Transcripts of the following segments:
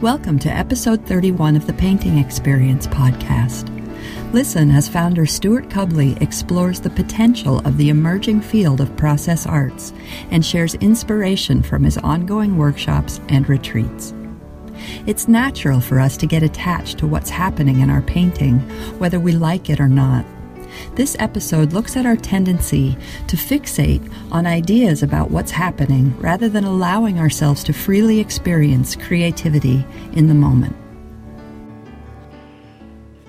Welcome to episode 31 of the Painting Experience podcast. Listen as founder Stewart Cubley explores the potential of the emerging field of process arts and shares inspiration from his ongoing workshops and retreats. It's natural for us to get attached to what's happening in our painting, whether we like it or not. This episode looks at our tendency to fixate on ideas about what's happening rather than allowing ourselves to freely experience creativity in the moment.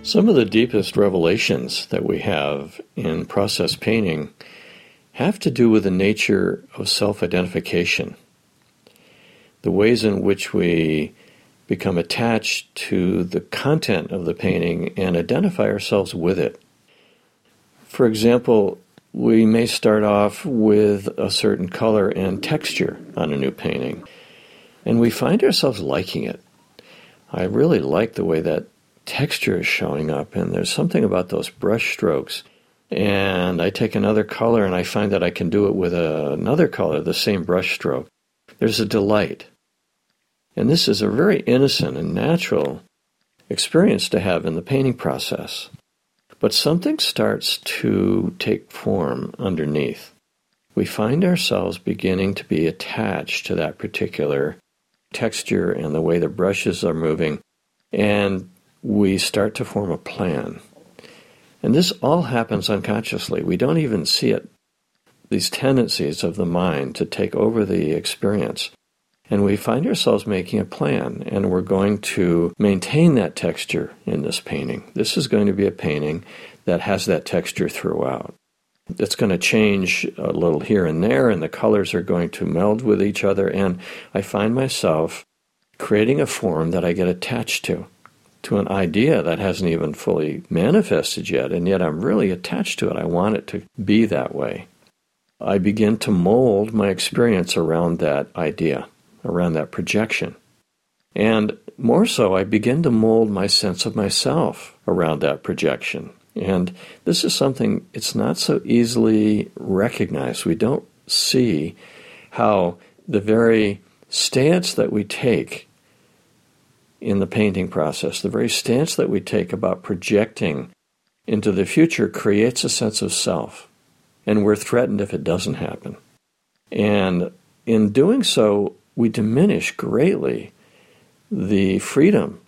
Some of the deepest revelations that we have in process painting have to do with the nature of self identification, the ways in which we become attached to the content of the painting and identify ourselves with it. For example, we may start off with a certain color and texture on a new painting, and we find ourselves liking it. I really like the way that texture is showing up, and there's something about those brush strokes. And I take another color and I find that I can do it with a, another color, the same brush stroke. There's a delight. And this is a very innocent and natural experience to have in the painting process. But something starts to take form underneath. We find ourselves beginning to be attached to that particular texture and the way the brushes are moving, and we start to form a plan. And this all happens unconsciously. We don't even see it. These tendencies of the mind to take over the experience and we find ourselves making a plan, and we're going to maintain that texture in this painting. This is going to be a painting that has that texture throughout. It's going to change a little here and there, and the colors are going to meld with each other. And I find myself creating a form that I get attached to, to an idea that hasn't even fully manifested yet, and yet I'm really attached to it. I want it to be that way. I begin to mold my experience around that idea around that projection. And more so, I begin to mold my sense of myself around that projection. And this is something, it's not so easily recognized. We don't see how the very stance that we take in the painting process, the very stance that we take about projecting into the future creates a sense of self. And we're threatened if it doesn't happen. And in doing so, we diminish greatly the freedom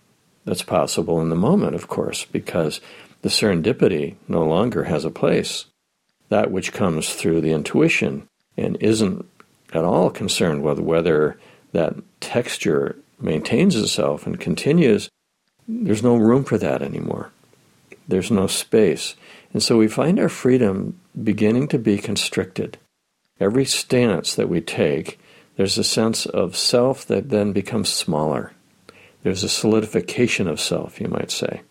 that's possible in the moment, of course, because the serendipity no longer has a place. That which comes through the intuition and isn't at all concerned with whether that texture maintains itself and continues, there's no room for that anymore. There's no space. And so we find our freedom beginning to be constricted. Every stance that we take there's a sense of self that then becomes smaller. There's a solidification of self, you might say.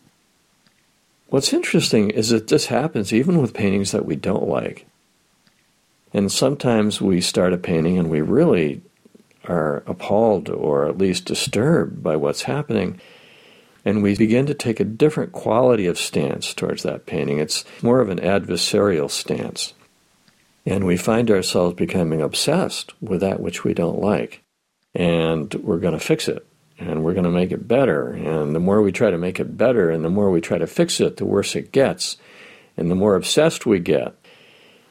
What's interesting is that this happens even with paintings that we don't like. And sometimes we start a painting and we really are appalled or at least disturbed by what's happening. And we begin to take a different quality of stance towards that painting. It's more of an adversarial stance. And we find ourselves becoming obsessed with that which we don't like. And we're going to fix it. And we're going to make it better. And the more we try to make it better and the more we try to fix it, the worse it gets. And the more obsessed we get,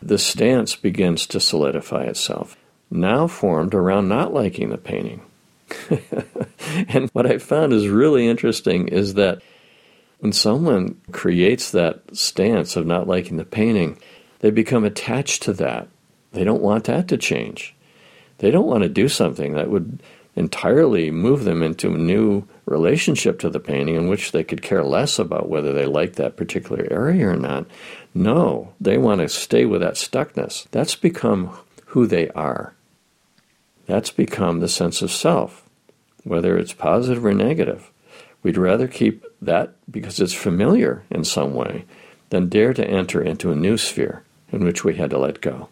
the stance begins to solidify itself, now formed around not liking the painting. and what I found is really interesting is that when someone creates that stance of not liking the painting, they become attached to that. They don't want that to change. They don't want to do something that would entirely move them into a new relationship to the painting in which they could care less about whether they like that particular area or not. No, they want to stay with that stuckness. That's become who they are. That's become the sense of self, whether it's positive or negative. We'd rather keep that because it's familiar in some way than dare to enter into a new sphere in which we had to let go.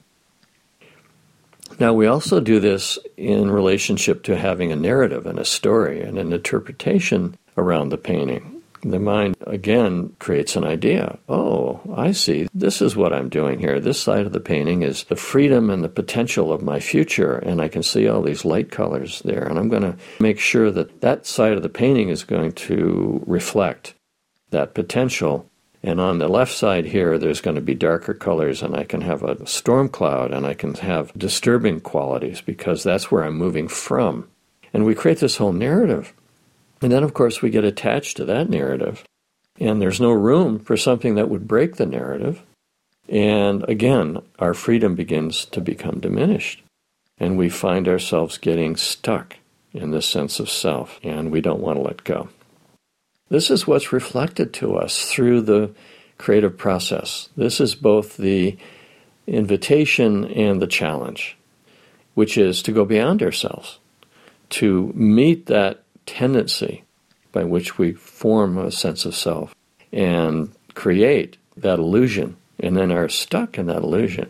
Now, we also do this in relationship to having a narrative and a story and an interpretation around the painting. the mind again creates an idea. Oh, I see. This is what I'm doing here. This side of the painting is the freedom and the potential of my future, and I can see all these light colors there. And I'm going to make sure that that side of the painting is going to reflect that potential. And on the left side here, there's going to be darker colors, and I can have a storm cloud, and I can have disturbing qualities because that's where I'm moving from. And we create this whole narrative. And then, of course, we get attached to that narrative. And there's no room for something that would break the narrative. And again, our freedom begins to become diminished. And we find ourselves getting stuck in this sense of self, and we don't want to let go. This is what's reflected to us through the creative process. This is both the invitation and the challenge, which is to go beyond ourselves, to meet that tendency by which we form a sense of self and create that illusion and then are stuck in that illusion.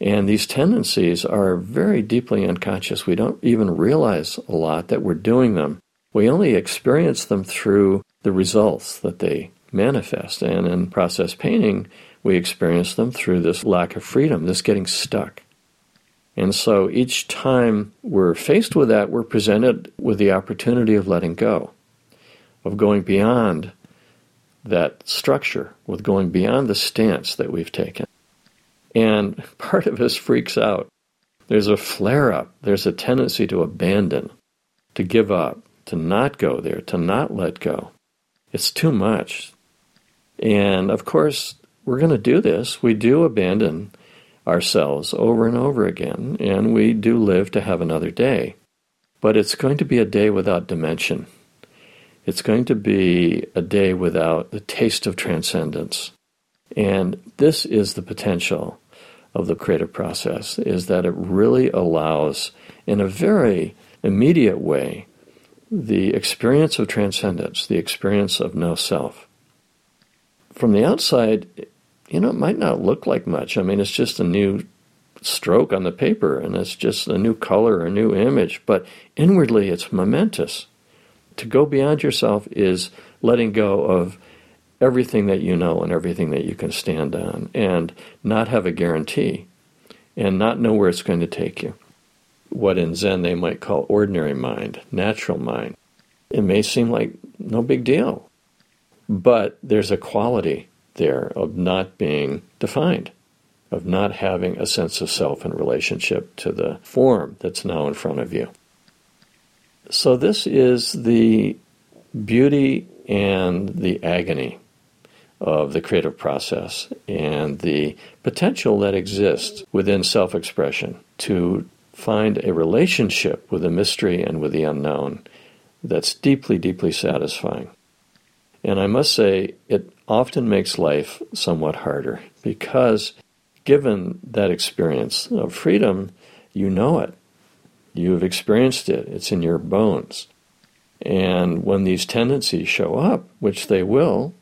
And these tendencies are very deeply unconscious. We don't even realize a lot that we're doing them. We only experience them through the results that they manifest. And in process painting, we experience them through this lack of freedom, this getting stuck. And so each time we're faced with that, we're presented with the opportunity of letting go, of going beyond that structure, with going beyond the stance that we've taken. And part of us freaks out. There's a flare up, there's a tendency to abandon, to give up, to not go there, to not let go. It's too much. And of course, we're going to do this. We do abandon ourselves over and over again, and we do live to have another day. But it's going to be a day without dimension. It's going to be a day without the taste of transcendence. And this is the potential of the creative process is that it really allows in a very immediate way the experience of transcendence, the experience of no self. From the outside, you know, it might not look like much. I mean, it's just a new stroke on the paper and it's just a new color, a new image, but inwardly it's momentous. To go beyond yourself is letting go of everything that you know and everything that you can stand on and not have a guarantee and not know where it's going to take you. What in Zen they might call ordinary mind, natural mind. It may seem like no big deal, but there's a quality there of not being defined, of not having a sense of self in relationship to the form that's now in front of you. So, this is the beauty and the agony of the creative process and the potential that exists within self expression to find a relationship with the mystery and with the unknown that's deeply, deeply satisfying. And I must say, it often makes life somewhat harder because, given that experience of freedom, you know it. You've experienced it, it's in your bones. And when these tendencies show up, which they will,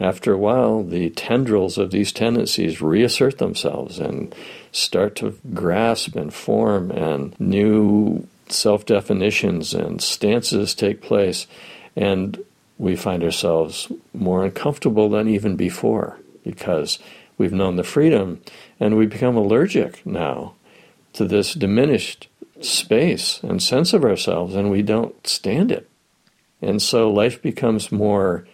after a while, the tendrils of these tendencies reassert themselves and start to grasp and form, and new self definitions and stances take place. And we find ourselves more uncomfortable than even before because we've known the freedom and we become allergic now to this diminished space and sense of ourselves and we don't stand it. And so life becomes more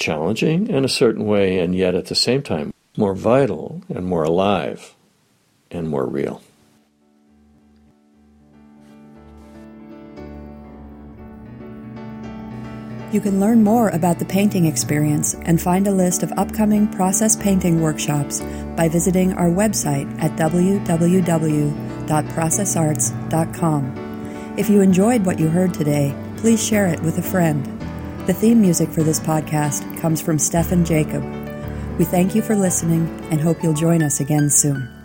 challenging in a certain way and yet at the same time more vital and more alive and more real. You can learn more about the painting experience and find a list of upcoming process painting workshops by visiting our website at www.processarts.com. If you enjoyed what you heard today, please share it with a friend. The theme music for this podcast comes from Stefan Jacob. We thank you for listening and hope you'll join us again soon.